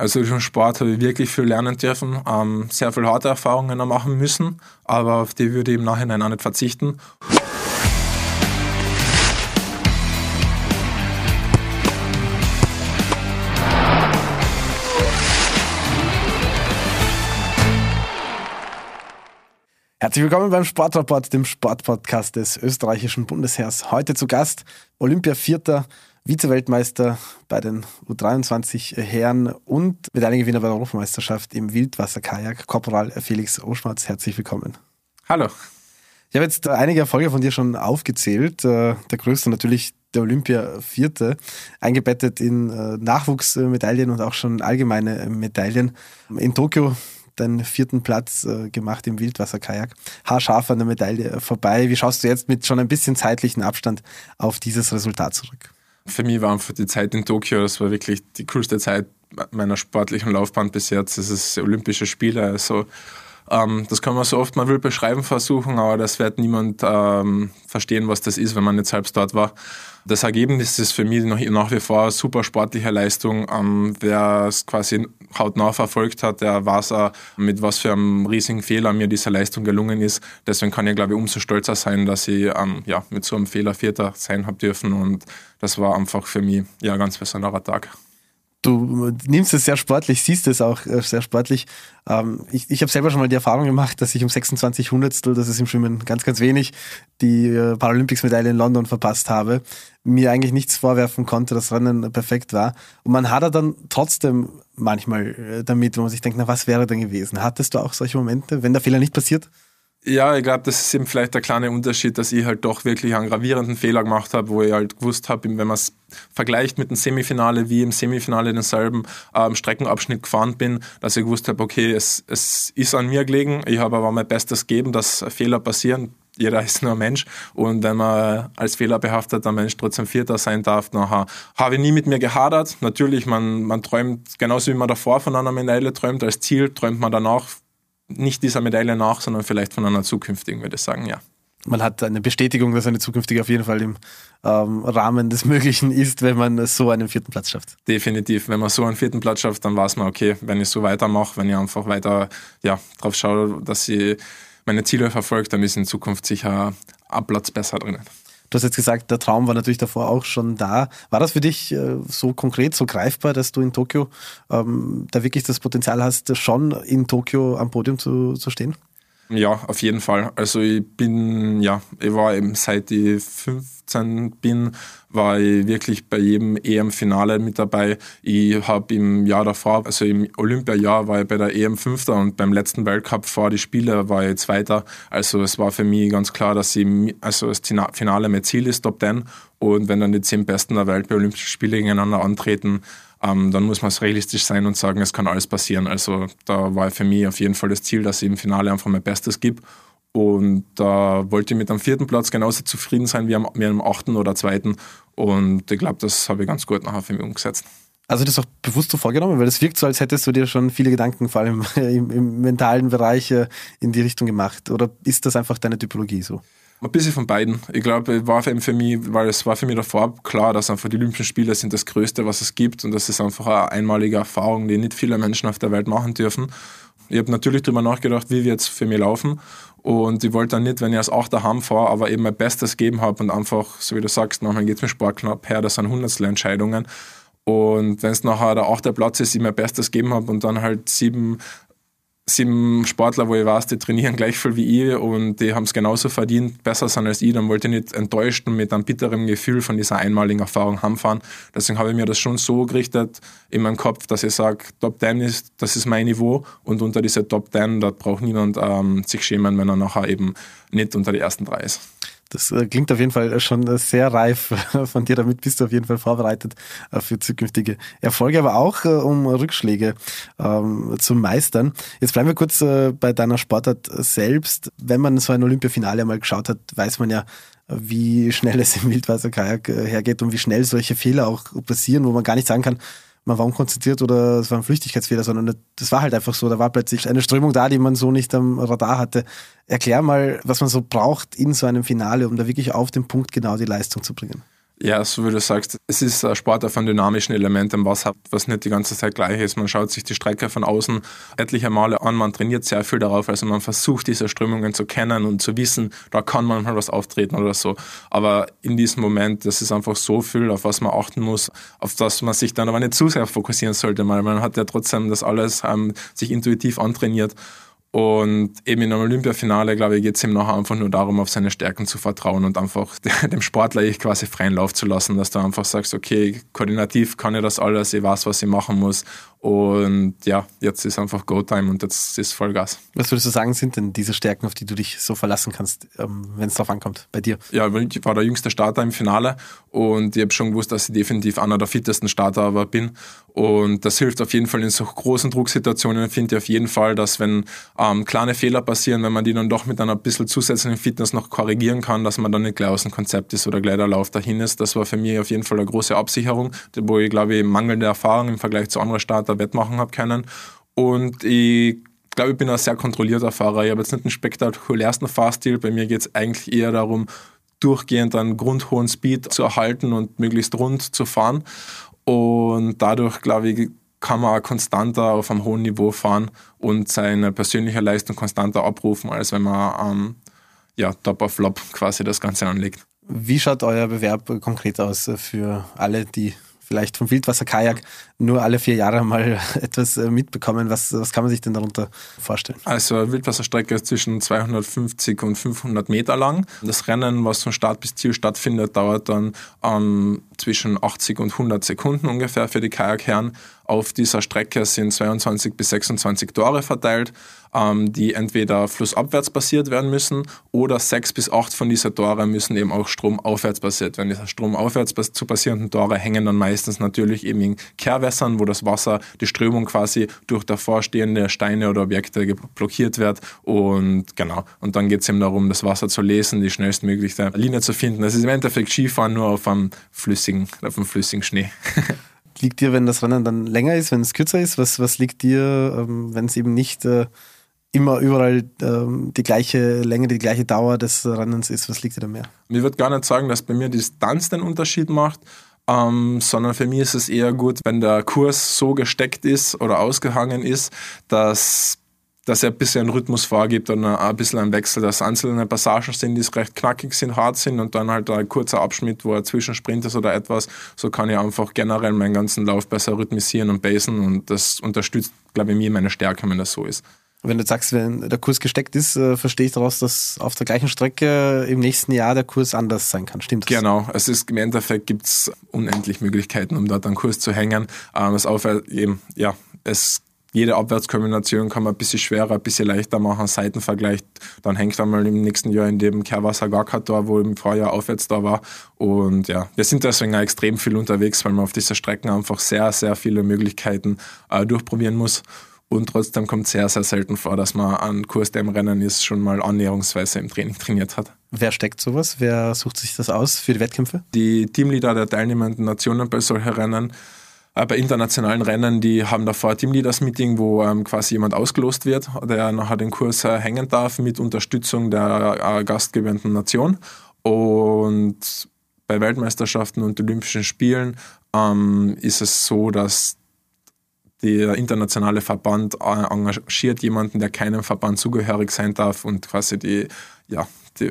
Also im Sport habe ich wirklich viel lernen dürfen, ähm, sehr viel harte Erfahrungen machen müssen, aber auf die würde ich im Nachhinein auch nicht verzichten. Herzlich willkommen beim Sportrapport, dem Sportpodcast des österreichischen Bundesheers. Heute zu Gast Olympia Vierter, Vize-Weltmeister bei den U23 Herren und Medaillengewinner bei der Europameisterschaft im Wildwasserkajak, Korporal Felix Oschmatz. Herzlich willkommen. Hallo. Ich habe jetzt einige Erfolge von dir schon aufgezählt. Äh, der größte natürlich der Olympia Vierte, eingebettet in äh, Nachwuchsmedaillen und auch schon allgemeine Medaillen. In Tokio deinen vierten Platz äh, gemacht im Wildwasserkajak. Haarscharf an der Medaille vorbei. Wie schaust du jetzt mit schon ein bisschen zeitlichen Abstand auf dieses Resultat zurück? Für mich war einfach die Zeit in Tokio, das war wirklich die coolste Zeit meiner sportlichen Laufbahn bis jetzt. Das ist Olympische Spiele, also ähm, das kann man so oft man will beschreiben versuchen, aber das wird niemand ähm, verstehen, was das ist, wenn man nicht selbst dort war. Das Ergebnis ist für mich noch, nach wie vor super sportliche Leistung. Ähm, wer es quasi hautnah verfolgt hat, der weiß auch, mit was für einem riesigen Fehler mir diese Leistung gelungen ist. Deswegen kann ich, glaube ich, umso stolzer sein, dass ich ähm, ja, mit so einem Fehler Vierter sein habe dürfen. Und das war einfach für mich ja, ein ganz besonderer Tag du nimmst es sehr sportlich, siehst es auch äh, sehr sportlich. Ähm, ich ich habe selber schon mal die Erfahrung gemacht, dass ich um 26 Hundertstel, das ist im Schwimmen ganz, ganz wenig, die äh, Paralympics-Medaille in London verpasst habe, mir eigentlich nichts vorwerfen konnte, das Rennen perfekt war. Und man hat er dann trotzdem manchmal äh, damit, wo man sich denkt, na was wäre denn gewesen? Hattest du auch solche Momente, wenn der Fehler nicht passiert? Ja, ich glaube, das ist eben vielleicht der kleine Unterschied, dass ich halt doch wirklich einen gravierenden Fehler gemacht habe, wo ich halt gewusst habe, wenn man es vergleicht mit dem Semifinale, wie im Semifinale denselben ähm, Streckenabschnitt gefahren bin, dass ich gewusst habe, okay, es, es ist an mir gelegen, ich habe aber mein Bestes gegeben, dass Fehler passieren. Jeder ist nur ein Mensch und wenn man als fehlerbehafteter Mensch trotzdem Vierter sein darf, nachher habe ich nie mit mir gehadert. Natürlich, man, man träumt, genauso wie man davor von einer Medaille träumt, als Ziel träumt man danach nicht dieser Medaille nach, sondern vielleicht von einer zukünftigen, würde ich sagen, ja. Man hat eine Bestätigung, dass eine zukünftige auf jeden Fall im ähm, Rahmen des Möglichen ist, wenn man so einen vierten Platz schafft. Definitiv. Wenn man so einen vierten Platz schafft, dann weiß man, okay, wenn ich so weitermache, wenn ich einfach weiter ja, darauf schaue, dass ich meine Ziele verfolge, dann ist in Zukunft sicher ein Platz besser drinnen. Du hast jetzt gesagt, der Traum war natürlich davor auch schon da. War das für dich äh, so konkret, so greifbar, dass du in Tokio ähm, da wirklich das Potenzial hast, schon in Tokio am Podium zu, zu stehen? Ja, auf jeden Fall. Also ich bin, ja, ich war eben seit ich 15 bin, war ich wirklich bei jedem EM-Finale mit dabei. Ich habe im Jahr davor, also im Olympiajahr, war ich bei der EM Fünfter und beim letzten Weltcup vor die Spiele war ich Zweiter. Also es war für mich ganz klar, dass ich, also das Finale mein Ziel ist, Top 10. Und wenn dann die zehn Besten der Welt bei Olympischen Spielen gegeneinander antreten, ähm, dann muss man es realistisch sein und sagen, es kann alles passieren. Also da war für mich auf jeden Fall das Ziel, dass ich im Finale einfach mein Bestes gebe. Und da wollte ich mit dem vierten Platz genauso zufrieden sein wie am, wie am achten oder zweiten. Und ich glaube, das habe ich ganz gut nachher für mich umgesetzt. Also das auch bewusst so vorgenommen, weil es wirkt so, als hättest du dir schon viele Gedanken, vor allem im, im mentalen Bereich, äh, in die Richtung gemacht. Oder ist das einfach deine Typologie so? Ein bisschen von beiden. Ich glaube, war für mich, weil es war für mich davor klar, dass einfach die Olympischen Spiele sind das Größte, was es gibt und das ist einfach eine einmalige Erfahrung, die nicht viele Menschen auf der Welt machen dürfen. Ich habe natürlich darüber nachgedacht, wie wird es für mich laufen und ich wollte dann nicht, wenn ich als Achter fahre, aber eben mein Bestes geben habe und einfach, so wie du sagst, manchmal geht es mir Sport knapp her, das sind Hundertstel Entscheidungen und wenn es nachher der achte Platz ist, ich mein Bestes geben habe und dann halt sieben sieben Sportler, wo ich weiß, die trainieren gleich viel wie ich und die haben es genauso verdient, besser sein als ich, dann wollte ich nicht enttäuscht und mit einem bitteren Gefühl von dieser einmaligen Erfahrung heimfahren. Deswegen habe ich mir das schon so gerichtet in meinem Kopf, dass ich sage, Top 10 ist, das ist mein Niveau und unter diese Top 10, da braucht niemand ähm, sich schämen, wenn er nachher eben nicht unter die ersten drei ist. Das äh, klingt auf jeden Fall schon sehr reif von dir. Damit bist du auf jeden Fall vorbereitet äh, für zukünftige Erfolge, aber auch äh, um Rückschläge ähm, zu meistern. Jetzt bleiben wir kurz bei deiner Sportart selbst. Wenn man so ein Olympiafinale mal geschaut hat, weiß man ja, wie schnell es im Wildwasserkajak hergeht und wie schnell solche Fehler auch passieren, wo man gar nicht sagen kann, man war unkonzentriert oder es war ein Flüchtigkeitsfehler, sondern das war halt einfach so. Da war plötzlich eine Strömung da, die man so nicht am Radar hatte. Erklär mal, was man so braucht in so einem Finale, um da wirklich auf den Punkt genau die Leistung zu bringen. Ja, so wie du sagst, es ist ein Sport von dynamischen Elementen, was, hat, was nicht die ganze Zeit gleich ist. Man schaut sich die Strecke von außen etliche Male an, man trainiert sehr viel darauf, also man versucht diese Strömungen zu kennen und zu wissen, da kann manchmal was auftreten oder so. Aber in diesem Moment, das ist einfach so viel, auf was man achten muss, auf das man sich dann aber nicht zu sehr fokussieren sollte, weil man hat ja trotzdem das alles ähm, sich intuitiv antrainiert. Und eben in einem Olympiafinale, glaube ich, geht es ihm nachher einfach nur darum, auf seine Stärken zu vertrauen und einfach dem Sportler ich quasi freien Lauf zu lassen, dass du einfach sagst, okay, koordinativ kann ich das alles, ich weiß, was ich machen muss und ja, jetzt ist einfach Go-Time und jetzt ist Vollgas. Was würdest du sagen, sind denn diese Stärken, auf die du dich so verlassen kannst, ähm, wenn es darauf ankommt, bei dir? Ja, ich war der jüngste Starter im Finale und ich habe schon gewusst, dass ich definitiv einer der fittesten Starter aber bin. Und das hilft auf jeden Fall in so großen Drucksituationen, finde ich auf jeden Fall, dass wenn ähm, kleine Fehler passieren, wenn man die dann doch mit einer bisschen zusätzlichen Fitness noch korrigieren kann, dass man dann nicht gleich aus dem Konzept ist oder gleich der Lauf dahin ist. Das war für mich auf jeden Fall eine große Absicherung, wo ich glaube ich mangelnde Erfahrung im Vergleich zu anderen Startern Starter wettmachen habe können. Und ich glaube, ich bin ein sehr kontrollierter Fahrer. Ich habe jetzt nicht den spektakulärsten Fahrstil. Bei mir geht es eigentlich eher darum, durchgehend einen grundhohen Speed zu erhalten und möglichst rund zu fahren. Und dadurch, glaube ich, kann man auch konstanter auf einem hohen Niveau fahren und seine persönliche Leistung konstanter abrufen, als wenn man ähm, ja, Top of Flop quasi das Ganze anlegt. Wie schaut euer Bewerb konkret aus für alle, die vielleicht vom Wildwasserkajak nur alle vier Jahre mal etwas äh, mitbekommen. Was, was kann man sich denn darunter vorstellen? Also Wildwasserstrecke ist zwischen 250 und 500 Meter lang. Das Rennen, was von Start bis Ziel stattfindet, dauert dann ähm, zwischen 80 und 100 Sekunden ungefähr für die Kajakherren. Auf dieser Strecke sind 22 bis 26 Tore verteilt, ähm, die entweder flussabwärts basiert werden müssen oder sechs bis acht von diesen Tore müssen eben auch stromaufwärts basiert werden. Diese stromaufwärts zu basierenden Tore hängen dann meistens natürlich eben in Kehrwässern, wo das Wasser, die Strömung quasi durch davorstehende Steine oder Objekte blockiert wird. Und genau, und dann geht es eben darum, das Wasser zu lesen, die schnellstmögliche Linie zu finden. Das ist im Endeffekt Skifahren nur auf einem flüssigen, auf einem flüssigen Schnee. liegt dir, wenn das Rennen dann länger ist, wenn es kürzer ist? Was, was liegt dir, ähm, wenn es eben nicht äh, immer überall ähm, die gleiche Länge, die gleiche Dauer des Rennens ist? Was liegt dir da mehr? Ich würde gar nicht sagen, dass bei mir die Distanz den Unterschied macht, ähm, sondern für mich ist es eher gut, wenn der Kurs so gesteckt ist oder ausgehangen ist, dass dass er ein bisschen einen Rhythmus vorgibt und ein bisschen einen Wechsel, dass einzelne Passagen sind, die recht knackig sind, hart sind und dann halt ein kurzer Abschnitt, wo er Zwischensprint ist oder etwas. So kann ich einfach generell meinen ganzen Lauf besser rhythmisieren und basen und das unterstützt, glaube ich, mir meine Stärke, wenn das so ist. Wenn du sagst, wenn der Kurs gesteckt ist, äh, verstehe ich daraus, dass auf der gleichen Strecke im nächsten Jahr der Kurs anders sein kann. Stimmt das? Genau. Es ist im Endeffekt gibt es unendlich Möglichkeiten, um dort einen Kurs zu hängen. Ähm, es auf, eben, ja, es jede Abwärtskombination kann man ein bisschen schwerer, ein bisschen leichter machen, Seitenvergleich. Dann hängt einmal im nächsten Jahr in dem Kehrwasser gar kein Tor, wo im Vorjahr aufwärts da war. Und ja, wir sind deswegen auch extrem viel unterwegs, weil man auf dieser Strecke einfach sehr, sehr viele Möglichkeiten äh, durchprobieren muss. Und trotzdem kommt es sehr, sehr selten vor, dass man einen Kurs, der im Rennen ist, schon mal annäherungsweise im Training trainiert hat. Wer steckt sowas? Wer sucht sich das aus für die Wettkämpfe? Die Teamleader der teilnehmenden Nationen bei solchen Rennen bei internationalen Rennen, die haben davor Teamleaders-Meeting, wo ähm, quasi jemand ausgelost wird, der nachher den Kurs äh, hängen darf mit Unterstützung der äh, gastgebenden Nation. Und bei Weltmeisterschaften und Olympischen Spielen ähm, ist es so, dass der internationale Verband äh, engagiert jemanden, der keinem Verband zugehörig sein darf und quasi die, ja, die,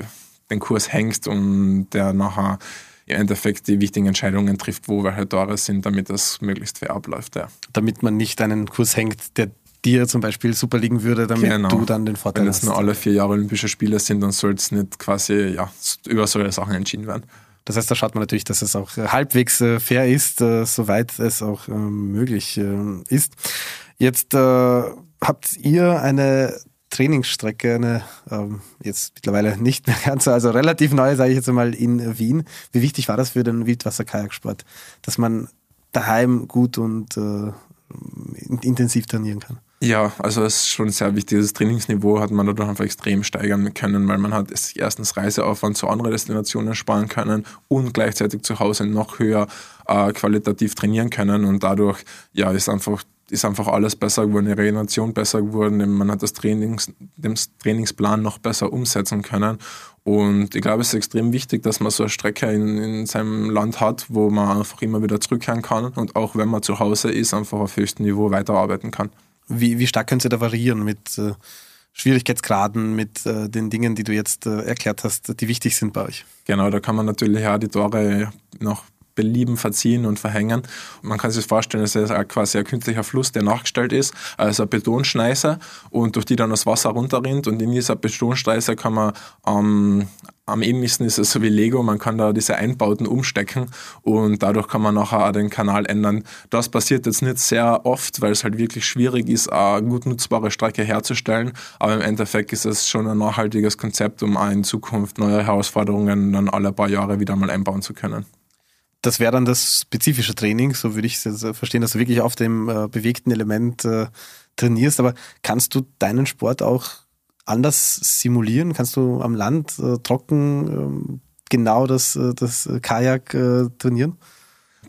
den Kurs hängt und der nachher im Endeffekt die wichtigen Entscheidungen trifft, wo welche Tore sind, damit das möglichst fair abläuft. Ja. Damit man nicht einen Kurs hängt, der dir zum Beispiel super liegen würde, damit genau. du dann den Vorteil Wenn hast. Wenn es nur alle vier Jahre Olympische Spiele sind, dann soll es nicht quasi ja, über solche Sachen entschieden werden. Das heißt, da schaut man natürlich, dass es auch halbwegs äh, fair ist, äh, soweit es auch ähm, möglich äh, ist. Jetzt habt ihr eine Trainingsstrecke, eine ähm, jetzt mittlerweile nicht mehr ganz so, also relativ neu, sage ich jetzt einmal, in Wien. Wie wichtig war das für den Wildwasser-Kajaksport, dass man daheim gut und äh, intensiv trainieren kann? Ja, also es ist schon sehr wichtig. Das Trainingsniveau hat man dadurch einfach extrem steigern können, weil man hat erstens Reiseaufwand zu anderen Destinationen sparen können und gleichzeitig zu Hause noch höher äh, qualitativ trainieren können und dadurch ja ist einfach ist einfach alles besser geworden, die Regeneration besser geworden, man hat das Trainings, den Trainingsplan noch besser umsetzen können. Und ich glaube, es ist extrem wichtig, dass man so eine Strecke in, in seinem Land hat, wo man einfach immer wieder zurückkehren kann und auch wenn man zu Hause ist, einfach auf höchstem Niveau weiterarbeiten kann. Wie, wie stark können Sie da variieren mit äh, Schwierigkeitsgraden, mit äh, den Dingen, die du jetzt äh, erklärt hast, die wichtig sind bei euch? Genau, da kann man natürlich ja die Tore noch belieben, verziehen und verhängen. Man kann sich vorstellen, es ist quasi ein künstlicher Fluss, der nachgestellt ist, also eine Betonschneise und durch die dann das Wasser runterrinnt und in dieser Betonschneise kann man ähm, am ähnlichsten ist es so wie Lego, man kann da diese Einbauten umstecken und dadurch kann man nachher auch den Kanal ändern. Das passiert jetzt nicht sehr oft, weil es halt wirklich schwierig ist, eine gut nutzbare Strecke herzustellen, aber im Endeffekt ist es schon ein nachhaltiges Konzept, um auch in Zukunft neue Herausforderungen dann alle paar Jahre wieder mal einbauen zu können das wäre dann das spezifische Training, so würde ich es verstehen, dass du wirklich auf dem äh, bewegten Element äh, trainierst. Aber kannst du deinen Sport auch anders simulieren? Kannst du am Land äh, trocken ähm, genau das, äh, das Kajak äh, trainieren?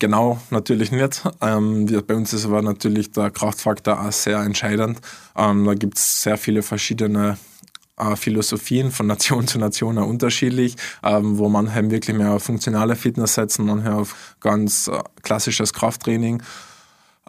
Genau, natürlich nicht. Ähm, bei uns ist aber natürlich der Kraftfaktor auch sehr entscheidend. Ähm, da gibt es sehr viele verschiedene äh, Philosophien von Nation zu Nation unterschiedlich, ähm, wo manche wirklich mehr auf funktionale Fitness setzen, manche auf ganz äh, klassisches Krafttraining.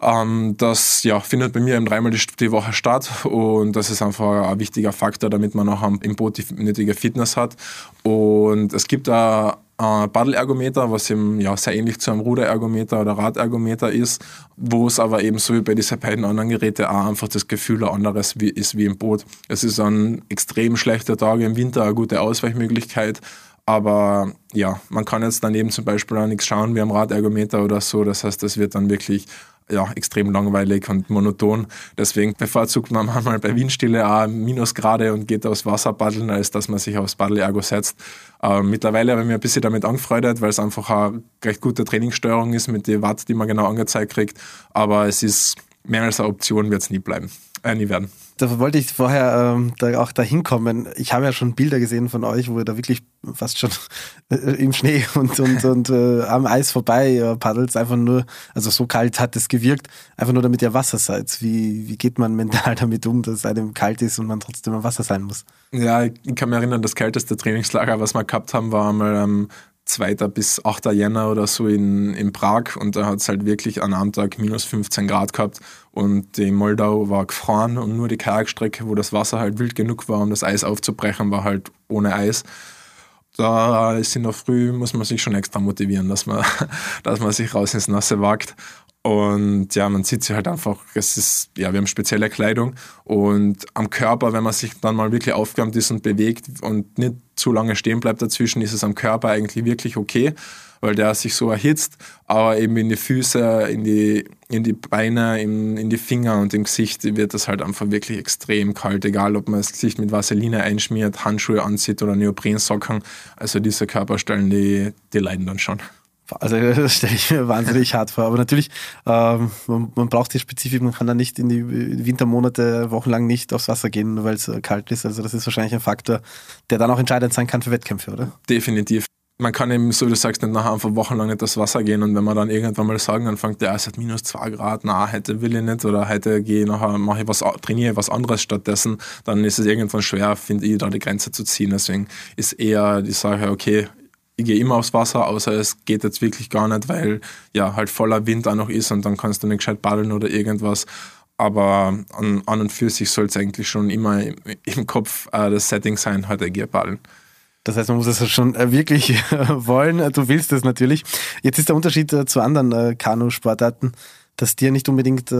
Ähm, das ja, findet bei mir eben dreimal die, die, Woche statt und das ist einfach ein wichtiger Faktor, damit man auch im Boot die nötige Fitness hat. Und es gibt da äh, Paddelergometer, was eben ja, sehr ähnlich zu einem Ruderergometer oder Radergometer ist, wo es aber eben so wie bei diesen beiden anderen Geräten auch einfach das Gefühl ein anderes wie, ist wie im Boot. Es ist ein extrem schlechter Tag im Winter eine gute Ausweichmöglichkeit, aber ja, man kann jetzt daneben zum Beispiel auch nichts schauen wie am Radergometer oder so. Das heißt, das wird dann wirklich ja, extrem langweilig und monoton. Deswegen bevorzugt man manchmal bei Windstille auch Minusgrade und geht aufs Wasser paddeln, als dass man sich aufs Paddelergo setzt. Äh, mittlerweile habe ich mich ein bisschen damit angefreundet, weil es einfach eine recht gute Trainingssteuerung ist mit den Watt, die man genau angezeigt kriegt. Aber es ist mehr als eine Option, wird es nie bleiben, äh, nie werden da wollte ich vorher ähm, da auch dahin kommen. Ich habe ja schon Bilder gesehen von euch, wo ihr da wirklich fast schon äh, im Schnee und, und, und äh, am Eis vorbei äh, paddelt. Einfach nur, also so kalt hat es gewirkt, einfach nur damit ihr Wasser seid. Wie, wie geht man mental damit um, dass einem kalt ist und man trotzdem am Wasser sein muss? Ja, ich kann mich erinnern, das kälteste Trainingslager, was wir gehabt haben, war einmal am 2. bis 8. Jänner oder so in, in Prag und da hat es halt wirklich an einem Tag minus 15 Grad gehabt und die Moldau war gefroren und nur die Kajakstrecke, wo das Wasser halt wild genug war, um das Eis aufzubrechen, war halt ohne Eis. Da ist in der Früh, muss man sich schon extra motivieren, dass man, dass man sich raus ins Nasse wagt. Und ja, man sieht sie halt einfach, es ist, ja, wir haben spezielle Kleidung und am Körper, wenn man sich dann mal wirklich aufgewärmt ist und bewegt und nicht zu lange stehen bleibt dazwischen, ist es am Körper eigentlich wirklich okay, weil der sich so erhitzt, aber eben in die Füße, in die, in die Beine, in, in die Finger und im Gesicht wird das halt einfach wirklich extrem kalt, egal ob man das Gesicht mit Vaseline einschmiert, Handschuhe anzieht oder Neoprensocken. Also diese Körperstellen, die, die leiden dann schon. Also das stelle ich mir wahnsinnig hart vor. Aber natürlich, ähm, man, man, braucht die Spezifik, man kann da nicht in die Wintermonate wochenlang nicht aufs Wasser gehen, weil es äh, kalt ist. Also das ist wahrscheinlich ein Faktor, der dann auch entscheidend sein kann für Wettkämpfe, oder? Definitiv. Man kann eben, so wie du sagst, nicht nachher einfach wochenlang nicht aufs Wasser gehen und wenn man dann irgendwann mal sagen anfängt, ja, es hat minus zwei Grad, na, heute will ich nicht oder heute gehe ich nachher, mache ich was, trainiere was anderes stattdessen, dann ist es irgendwann schwer, finde ich, da die Grenze zu ziehen. Deswegen ist eher die Sache, okay, ich gehe immer aufs Wasser, außer es geht jetzt wirklich gar nicht, weil ja halt voller Wind auch noch ist und dann kannst du nicht gescheit paddeln oder irgendwas. Aber an, an und für sich soll es eigentlich schon immer im, im Kopf äh, das Setting sein, heute halt, gehe paddeln. Das heißt, man muss es schon äh, wirklich wollen. Du willst es natürlich. Jetzt ist der Unterschied äh, zu anderen äh, Kanu-Sportarten, dass ja nicht unbedingt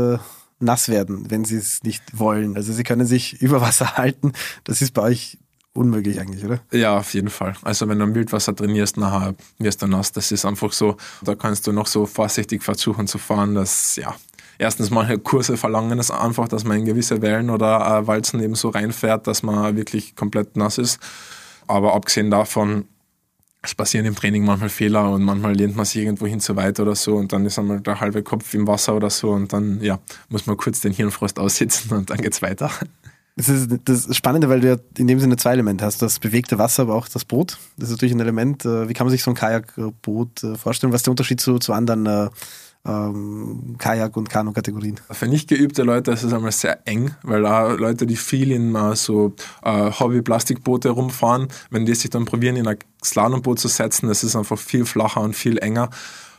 nass werden, wenn sie es nicht wollen. Also sie können sich über Wasser halten. Das ist bei euch unmöglich eigentlich, oder? Ja, auf jeden Fall. Also wenn du im Wildwasser trainierst, nachher wirst du nass. Das ist einfach so. Da kannst du noch so vorsichtig versuchen zu fahren, dass, ja, erstens manche Kurse verlangen es einfach, dass man in gewisse Wellen oder äh, Walzen eben so reinfährt, dass man wirklich komplett nass ist. Aber abgesehen davon, es passieren im Training manchmal Fehler und manchmal lehnt man sich irgendwo hin zu weit oder so und dann ist einmal der halbe Kopf im Wasser oder so und dann ja, muss man kurz den Hirnfrost aussitzen und dann geht's weiter. Das ist das Spannende, weil du ja in dem Sinne zwei Elemente hast. Das bewegte Wasser, aber auch das Boot. Das ist natürlich ein Element. Äh, wie kann man sich so ein Kajakboot äh, vorstellen? Was ist der Unterschied zu, zu anderen äh, ähm, Kajak- und Kanu-Kategorien? Für nicht geübte Leute ist es einmal sehr eng, weil auch Leute, die viel in uh, so uh, Hobby-Plastikboote rumfahren, wenn die sich dann probieren, in ein Slalomboot zu setzen, das ist einfach viel flacher und viel enger.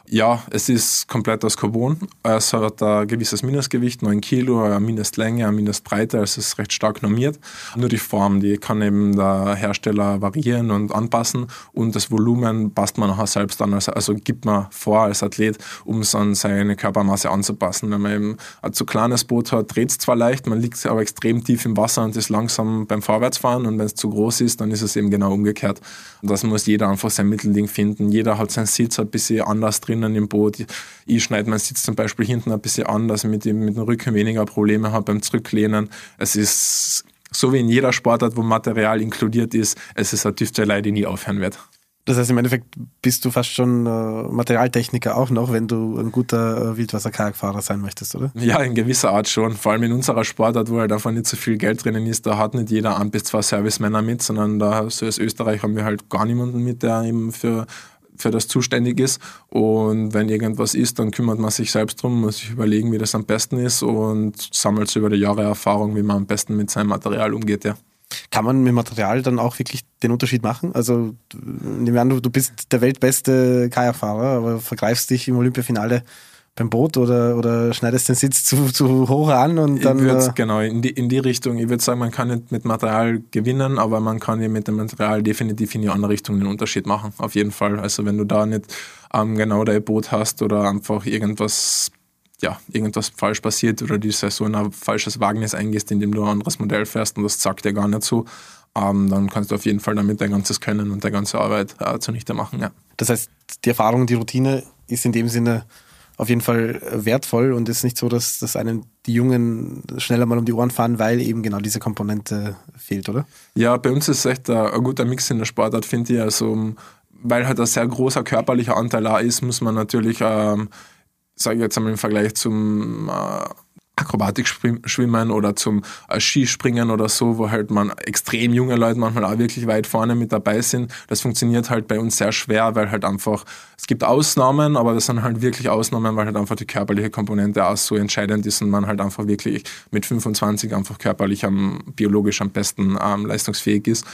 Ja, es ist komplett aus Carbon. Es hat ein gewisses Mindestgewicht, 9 Kilo, eine Mindestlänge, eine Mindestbreite, also es ist recht stark normiert. Nur die Form, die kann eben der Hersteller variieren und anpassen und das Volumen passt man nachher selbst an, also, also gibt man vor als Athlet, um es an seine Körpermasse anzupassen. Wenn man eben ein zu kleines Boot hat, dreht es zwar leicht, man liegt aber extrem tief im Wasser und ist langsam beim Vorwärtsfahren und wenn es zu groß ist, dann ist es eben genau umgekehrt. Das muss jeder einfach sein Mittelding finden. Jeder hat seinen Sitz ein bisschen anders drin drinnen im Boot. Ich schneide meinen Sitz zum Beispiel hinten ein bisschen an, dass ich mit dem, mit dem Rücken weniger Probleme habe beim Zurücklehnen. Es ist so wie in jeder Sportart, wo Material inkludiert ist, es ist eine Tüftelei, die nie aufhören wird. Das heißt, im Endeffekt bist du fast schon äh, Materialtechniker auch noch, wenn du ein guter äh, Wildwasser-Kajakfahrer sein möchtest, oder? Ja, in gewisser Art schon. Vor allem in unserer Sportart, wo halt einfach nicht so viel Geld drinnen ist, da hat nicht jeder ein bis zwei Servicemänner mit, sondern da so als Österreich haben wir halt gar niemanden mit, der eben für für das zuständig ist. Und wenn irgendwas ist, dann kümmert man sich selbst drum, muss sich überlegen, wie das am besten ist und sammelt über die Jahre Erfahrung, wie man am besten mit seinem Material umgeht, ja. Kann man mit Material dann auch wirklich den Unterschied machen? Also, nehmen wir an, du bist der weltbeste Kajakfahrer, aber vergreifst dich im Olympiafinale beim Boot oder, oder schneidest den Sitz zu, zu hoch an und dann. Äh genau, in die, in die Richtung. Ich würde sagen, man kann nicht mit Material gewinnen, aber man kann mit dem Material definitiv in die andere Richtung den Unterschied machen. Auf jeden Fall. Also wenn du da nicht ähm, genau dein Boot hast oder einfach irgendwas ja, irgendwas falsch passiert oder die Saison ein falsches Wagnis eingehst, indem du ein anderes Modell fährst und das sagt dir gar nicht so, ähm, dann kannst du auf jeden Fall damit dein ganzes Können und deine ganze Arbeit äh, zunichte machen. Ja. Das heißt, die Erfahrung, die Routine ist in dem Sinne auf jeden Fall wertvoll und ist nicht so, dass, dass einem die Jungen schneller mal um die Ohren fahren, weil eben genau diese Komponente fehlt, oder? Ja, bei uns ist es echt ein, ein guter Mix in der Sportart, finde ich. Also, weil halt ein sehr großer körperlicher Anteil da ist, muss man natürlich, ähm, sage ich jetzt einmal im Vergleich zum äh, Akrobatik schwimmen oder zum äh, Skispringen oder so, wo halt man extrem junge Leute manchmal auch wirklich weit vorne mit dabei sind. Das funktioniert halt bei uns sehr schwer, weil halt einfach, es gibt Ausnahmen, aber das sind halt wirklich Ausnahmen, weil halt einfach die körperliche Komponente auch so entscheidend ist und man halt einfach wirklich mit 25 einfach körperlich am, biologisch am besten ähm, leistungsfähig ist.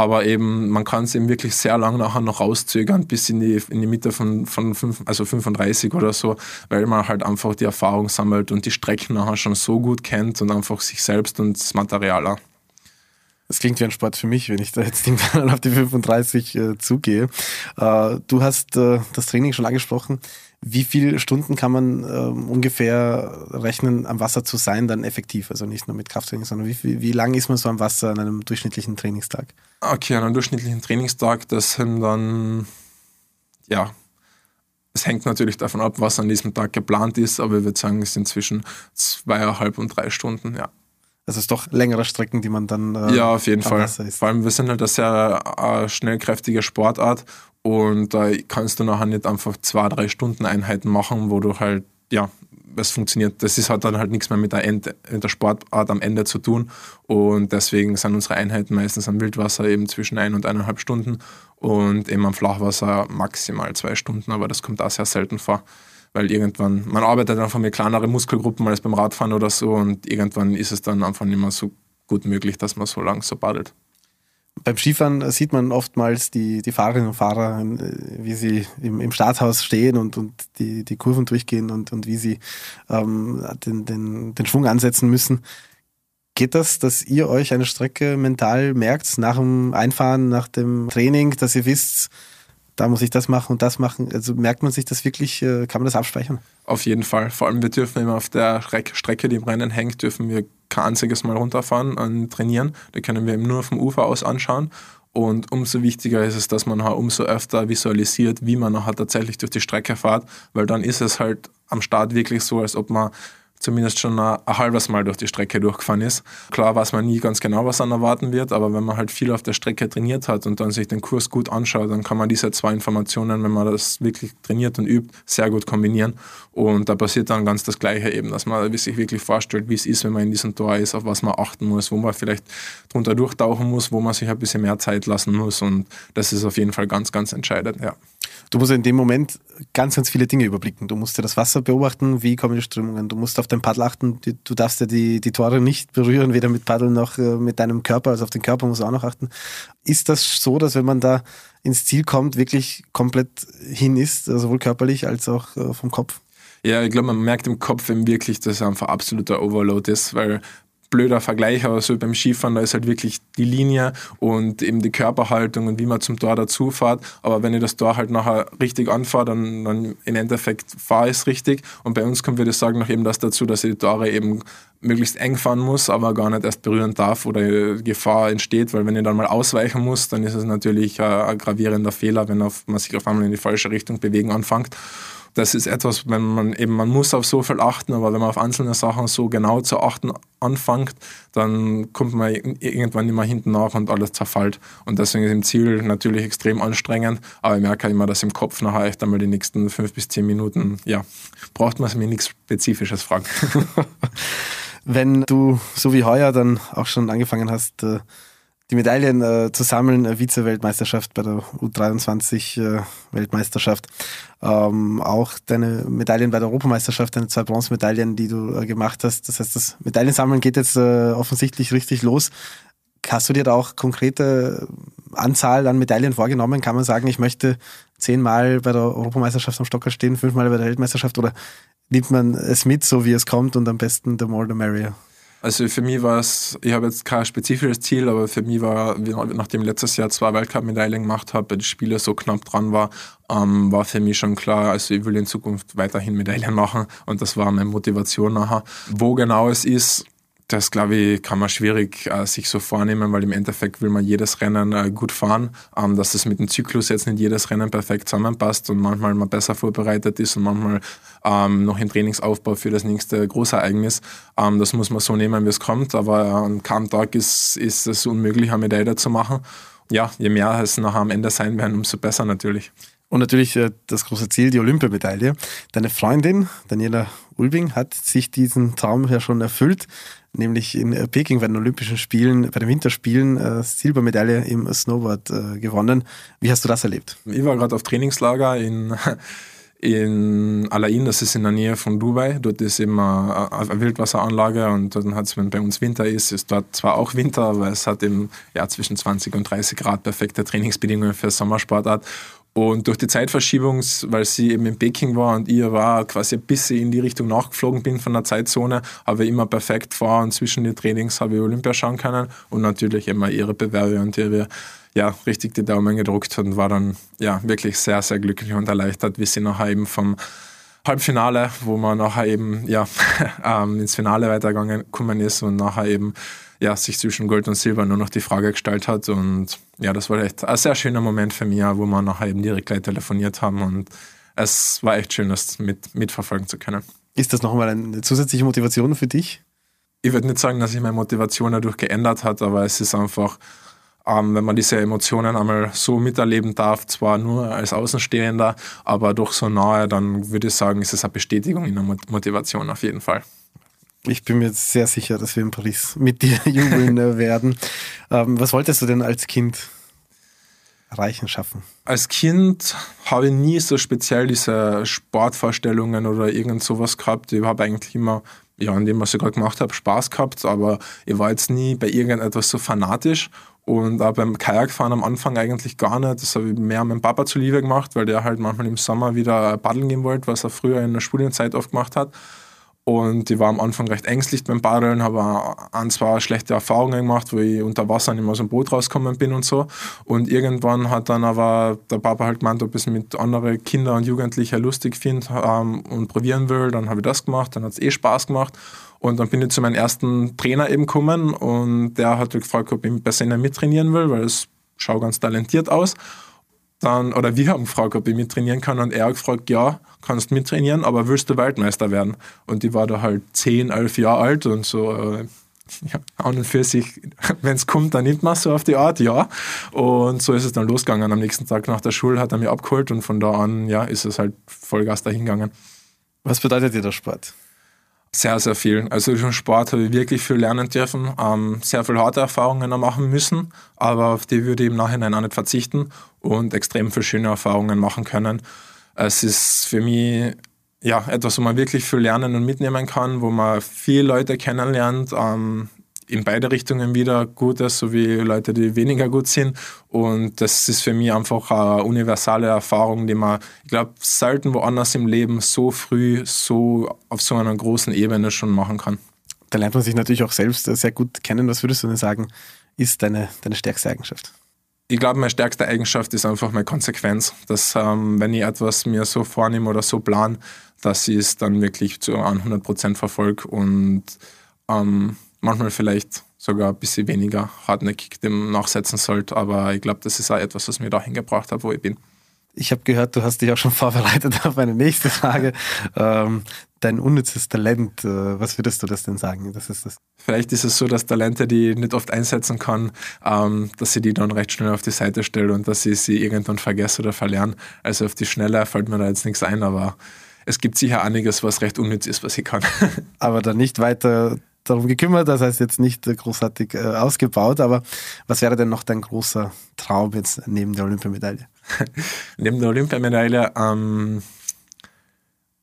Aber eben, man kann es eben wirklich sehr lang nachher noch rauszögern, bis in die, in die Mitte von, von fünf, also 35 oder so, weil man halt einfach die Erfahrung sammelt und die Strecken nachher schon so gut kennt und einfach sich selbst und das Material auch. Das klingt wie ein Sport für mich, wenn ich da jetzt auf die 35 äh, zugehe. Äh, du hast äh, das Training schon angesprochen. Wie viele Stunden kann man ähm, ungefähr rechnen, am Wasser zu sein, dann effektiv? Also nicht nur mit Krafttraining, sondern wie, wie, wie lang ist man so am Wasser an einem durchschnittlichen Trainingstag? Okay, an einem durchschnittlichen Trainingstag, das sind dann, ja, es hängt natürlich davon ab, was an diesem Tag geplant ist, aber ich würde sagen, es sind zwischen zweieinhalb und drei Stunden, ja. Also es ist doch längere Strecken, die man dann. Äh, ja, auf jeden Fall. Vor allem, wir sind halt eine sehr äh, schnellkräftige Sportart und da kannst du nachher nicht einfach zwei, drei Stunden Einheiten machen, wo du halt, ja, es funktioniert. Das ist, hat dann halt nichts mehr mit der, Ende, mit der Sportart am Ende zu tun. Und deswegen sind unsere Einheiten meistens am Wildwasser eben zwischen ein und eineinhalb Stunden und eben am Flachwasser maximal zwei Stunden, aber das kommt auch sehr selten vor weil irgendwann, man arbeitet einfach mit kleineren Muskelgruppen als beim Radfahren oder so und irgendwann ist es dann einfach nicht mehr so gut möglich, dass man so lang so paddelt. Beim Skifahren sieht man oftmals die, die Fahrerinnen und Fahrer, äh, wie sie im, im Starthaus stehen und, und die, die Kurven durchgehen und, und wie sie ähm, den, den, den Schwung ansetzen müssen. Geht das, dass ihr euch eine Strecke mental merkt, nach dem Einfahren, nach dem Training, dass ihr wisst, da muss ich das machen und das machen. Also merkt man sich das wirklich, äh, kann man das abspeichern? Auf jeden Fall. Vor allem, wir dürfen immer auf der Strecke, die im Rennen hängt, dürfen wir kein einziges Mal runterfahren und trainieren. Da können wir eben nur vom Ufer aus anschauen. Und umso wichtiger ist es, dass man halt umso öfter visualisiert, wie man nachher tatsächlich durch die Strecke fährt, weil dann ist es halt am Start wirklich so, als ob man zumindest schon ein, ein, halbes Mal durch die Strecke durchgefahren ist. Klar weiß man nie ganz genau, was dann erwarten wird, aber wenn man halt viel auf der Strecke trainiert hat und dann sich den Kurs gut anschaut, dann kann man diese zwei Informationen, wenn man das wirklich trainiert und übt, sehr gut kombinieren. Und da passiert dann ganz das Gleiche eben, dass man sich wirklich vorstellt, wie es ist, wenn man in diesem Tor ist, auf was man achten muss, wo man vielleicht drunter durchtauchen muss, wo man sich ein bisschen mehr Zeit lassen muss. Und das ist auf jeden Fall ganz, ganz entscheidend, ja. Du musst in dem Moment ganz, ganz viele Dinge überblicken. Du musst dir das Wasser beobachten, wie kommen die Strömungen. Du musst auf dein Paddel achten. Du darfst ja die, die Tore nicht berühren, weder mit Paddel noch äh, mit deinem Körper. Also auf den Körper musst du auch noch achten. Ist das so, dass wenn man da ins Ziel kommt, wirklich komplett hin ist, also sowohl körperlich als auch äh, vom Kopf? Ja, ich glaube, man merkt im Kopf eben wirklich, dass es einfach absoluter Overload ist, weil blöder Vergleich, aber so beim Skifahren, da ist halt wirklich die Linie und eben die Körperhaltung und wie man zum Tor dazu fährt. Aber wenn ich das Tor halt nachher richtig anfahre, dann, dann im Endeffekt fahre ich es richtig. Und bei uns kommt, würde ich sagen, noch eben das dazu, dass ich die Tore eben möglichst eng fahren muss, aber gar nicht erst berühren darf oder Gefahr entsteht, weil wenn ich dann mal ausweichen muss, dann ist es natürlich ein, gravierender Fehler, wenn man sich auf einmal in die falsche Richtung bewegen anfängt das ist etwas, wenn man eben, man muss auf so viel achten, aber wenn man auf einzelne Sachen so genau zu achten anfängt, dann kommt man irgendwann immer hinten nach und alles zerfällt. Und deswegen ist im Ziel natürlich extrem anstrengend, aber ich merke immer, dass im Kopf nachher echt einmal die nächsten fünf bis zehn Minuten, ja, braucht man mir nichts Spezifisches fragen. wenn du, so wie heuer, dann auch schon angefangen hast, äh, die Medaillen äh, zu sammeln, äh, Vize-Weltmeisterschaft bei der U23-Weltmeisterschaft, äh, ähm, auch deine Medaillen bei der Europameisterschaft, deine zwei Bronzemedaillen, die du äh, gemacht hast. Das heißt, das Medaillensammeln geht jetzt äh, offensichtlich richtig los. Hast du dir da auch konkrete Anzahl an Medaillen vorgenommen? Kann man sagen, ich möchte zehnmal bei der Europameisterschaft am Stocker stehen, fünfmal bei der Weltmeisterschaft oder nimmt man es mit, so wie es kommt und am besten the more the merrier? Also für mich war es, ich habe jetzt kein spezifisches Ziel, aber für mich war, nachdem ich letztes Jahr zwei Weltcup-Medaillen gemacht habe, weil die Spiele so knapp dran war, ähm, war für mich schon klar, also ich will in Zukunft weiterhin Medaillen machen und das war meine Motivation nachher. Wo genau es ist, das glaube ich, kann man schwierig äh, sich so vornehmen, weil im Endeffekt will man jedes Rennen äh, gut fahren, ähm, dass es mit dem Zyklus jetzt nicht jedes Rennen perfekt zusammenpasst und manchmal man besser vorbereitet ist und manchmal ähm, noch im Trainingsaufbau für das nächste Großereignis. Ähm, das muss man so nehmen, wie es kommt, aber äh, an keinem Tag ist, ist es unmöglich, eine Medaille zu machen. Ja, je mehr es nachher am Ende sein werden, umso besser natürlich. Und natürlich äh, das große Ziel, die Olympiamedaille. Deine Freundin, Daniela Ulbing, hat sich diesen Traum ja schon erfüllt, nämlich in äh, Peking bei den Olympischen Spielen, bei den Winterspielen äh, Silbermedaille im Snowboard äh, gewonnen. Wie hast du das erlebt? Ich war gerade auf Trainingslager in in Alain, das ist in der Nähe von Dubai. Dort ist immer eine Wildwasseranlage und dann hat es, wenn bei uns Winter ist, ist dort zwar auch Winter, aber es hat eben ja, zwischen 20 und 30 Grad perfekte Trainingsbedingungen für Sommersportart. Und durch die Zeitverschiebung, weil sie eben in Peking war und ihr war quasi ein bisschen in die Richtung nachgeflogen bin von der Zeitzone, habe ich immer perfekt vor und zwischen den Trainings habe ich Olympia schauen können und natürlich immer ihre Bewerbe und ihre, ja, richtig die Daumen gedruckt und war dann, ja, wirklich sehr, sehr glücklich und erleichtert, wie sie nachher eben vom Halbfinale, wo man nachher eben, ja, ähm, ins Finale weitergekommen ist und nachher eben ja, sich zwischen Gold und Silber nur noch die Frage gestellt hat. Und ja, das war echt ein sehr schöner Moment für mich, wo wir nachher eben direkt gleich telefoniert haben. Und es war echt schön, das mit, mitverfolgen zu können. Ist das nochmal eine zusätzliche Motivation für dich? Ich würde nicht sagen, dass sich meine Motivation dadurch geändert hat, aber es ist einfach, ähm, wenn man diese Emotionen einmal so miterleben darf, zwar nur als Außenstehender, aber doch so nahe, dann würde ich sagen, ist es eine Bestätigung in der Motivation auf jeden Fall. Ich bin mir sehr sicher, dass wir in Paris mit dir jubeln äh, werden. Ähm, was wolltest du denn als Kind erreichen, schaffen? Als Kind habe ich nie so speziell diese Sportvorstellungen oder irgend sowas gehabt. Ich habe eigentlich immer, ja, in dem, was ich gerade gemacht habe, Spaß gehabt, aber ich war jetzt nie bei irgendetwas so fanatisch. Und auch beim Kajakfahren am Anfang eigentlich gar nicht. Das habe ich mehr meinem Papa zuliebe gemacht, weil der halt manchmal im Sommer wieder paddeln gehen wollte, was er früher in der Studienzeit oft gemacht hat. Und ich war am Anfang recht ängstlich beim Paddeln, habe ein, zwei schlechte Erfahrungen gemacht, wo ich unter Wasser nicht mehr aus dem Boot rausgekommen bin und so. Und irgendwann hat dann aber der Papa halt gemeint, ob ich es mit anderen Kindern und Jugendlichen lustig finde ähm, und probieren will. Dann habe ich das gemacht, dann hat es eh Spaß gemacht. Und dann bin ich zu meinem ersten Trainer eben gekommen und der hat gefragt, ob ich besser mittrainieren will, weil es schaut ganz talentiert aus dann, oder wir haben gefragt, ob ich mittrainieren kann und er hat gefragt, ja, kannst mittrainieren, aber willst du Weltmeister werden? Und ich war da halt 10, 11 Jahre alt und so, äh, ja, an und für sich, wenn es kommt, dann nimmt man so auf die Art, ja. Und so ist es dann losgegangen. Am nächsten Tag nach der Schule hat er mich abgeholt und von da an, ja, ist es halt Vollgas dahin gegangen. Was bedeutet dir der Sport? Sehr, sehr viel. Also durch den Sport habe ich wirklich viel lernen dürfen, ähm, sehr viel harte Erfahrungen machen müssen, aber auf die würde ich im Nachhinein auch nicht verzichten und extrem viele schöne Erfahrungen machen können. Es ist für mich ja, etwas, wo man wirklich viel lernen und mitnehmen kann, wo man viele Leute kennenlernt, ähm, in beide Richtungen wieder Gutes sowie Leute, die weniger gut sind. Und das ist für mich einfach eine universale Erfahrung, die man, ich glaube, selten woanders im Leben so früh, so auf so einer großen Ebene schon machen kann. Da lernt man sich natürlich auch selbst sehr gut kennen. Was würdest du denn sagen, ist deine, deine stärkste Eigenschaft? Ich glaube, meine stärkste Eigenschaft ist einfach meine Konsequenz. Dass, ähm, wenn ich etwas mir so vornehme oder so plan, dass ich es dann wirklich zu 100 Prozent verfolge und ähm, manchmal vielleicht sogar ein bisschen weniger hartnäckig dem nachsetzen sollte. Aber ich glaube, das ist auch etwas, was mir dahin gebracht hat, wo ich bin. Ich habe gehört, du hast dich auch schon vorbereitet auf eine nächste Frage. ähm, dein unnützes Talent, äh, was würdest du das denn sagen? Das ist das. Vielleicht ist es so, dass Talente, die ich nicht oft einsetzen kann, ähm, dass ich die dann recht schnell auf die Seite stelle und dass ich sie irgendwann vergesse oder verlerne. Also auf die Schnelle fällt mir da jetzt nichts ein, aber es gibt sicher einiges, was recht unnütz ist, was ich kann. aber dann nicht weiter darum gekümmert, das heißt jetzt nicht großartig äh, ausgebaut, aber was wäre denn noch dein großer Traum jetzt neben der Olympiamedaille? neben der Olympiamedaille, ähm,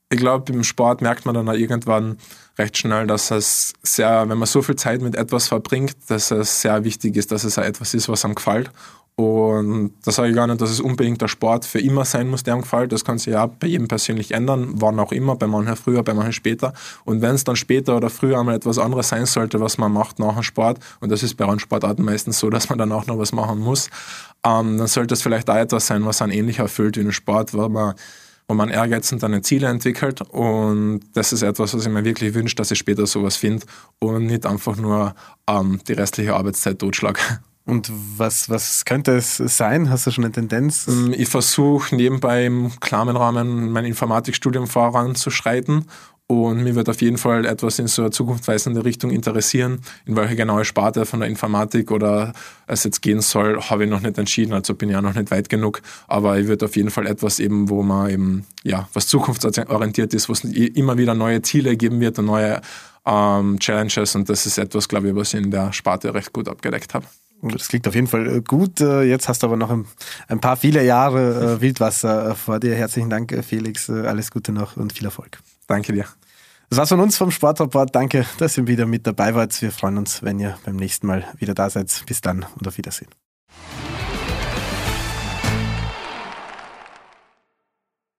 ich glaube, im Sport merkt man dann auch irgendwann recht schnell, dass es sehr, wenn man so viel Zeit mit etwas verbringt, dass es sehr wichtig ist, dass es auch etwas ist, was einem gefällt und da sage ich gar nicht, dass es unbedingt der Sport für immer sein muss, der ihm gefällt. Das kann sich ja bei jedem persönlich ändern, wann auch immer, bei manchen früher, bei manchen später. Und wenn es dann später oder früher einmal etwas anderes sein sollte, was man macht nach dem Sport, und das ist bei Randsportarten meistens so, dass man dann auch noch was machen muss, ähm, dann sollte es vielleicht auch etwas sein, was einen ähnlich erfüllt wie ein Sport, wo man wo man Ehrgeiz seine Ziele entwickelt. Und das ist etwas, was ich mir wirklich wünsche, dass ich später sowas finde und nicht einfach nur ähm, die restliche Arbeitszeit totschlage. Und was, was könnte es sein? Hast du schon eine Tendenz? Ähm, ich versuche nebenbei im kleinen Rahmen mein Informatikstudium voranzuschreiten und mir wird auf jeden Fall etwas in so eine zukunftsweisende Richtung interessieren. In welche genaue Sparte von der Informatik oder es jetzt gehen soll, habe ich noch nicht entschieden, also bin ich ja noch nicht weit genug. Aber ich würde auf jeden Fall etwas eben, wo man eben, ja, was zukunftsorientiert ist, wo es immer wieder neue Ziele geben wird und neue ähm, Challenges. Und das ist etwas, glaube ich, was ich in der Sparte recht gut abgedeckt habe. Das klingt auf jeden Fall äh, gut. Äh, jetzt hast du aber noch ein, paar viele Jahre äh, Wildwasser vor dir. Herzlichen Dank, Felix. Alles Gute noch und viel Erfolg. Danke dir. Das war's von uns vom Sportreport. Danke, dass ihr wieder mit dabei wart. Wir freuen uns, wenn ihr beim nächsten Mal wieder da seid. Bis dann und auf Wiedersehen.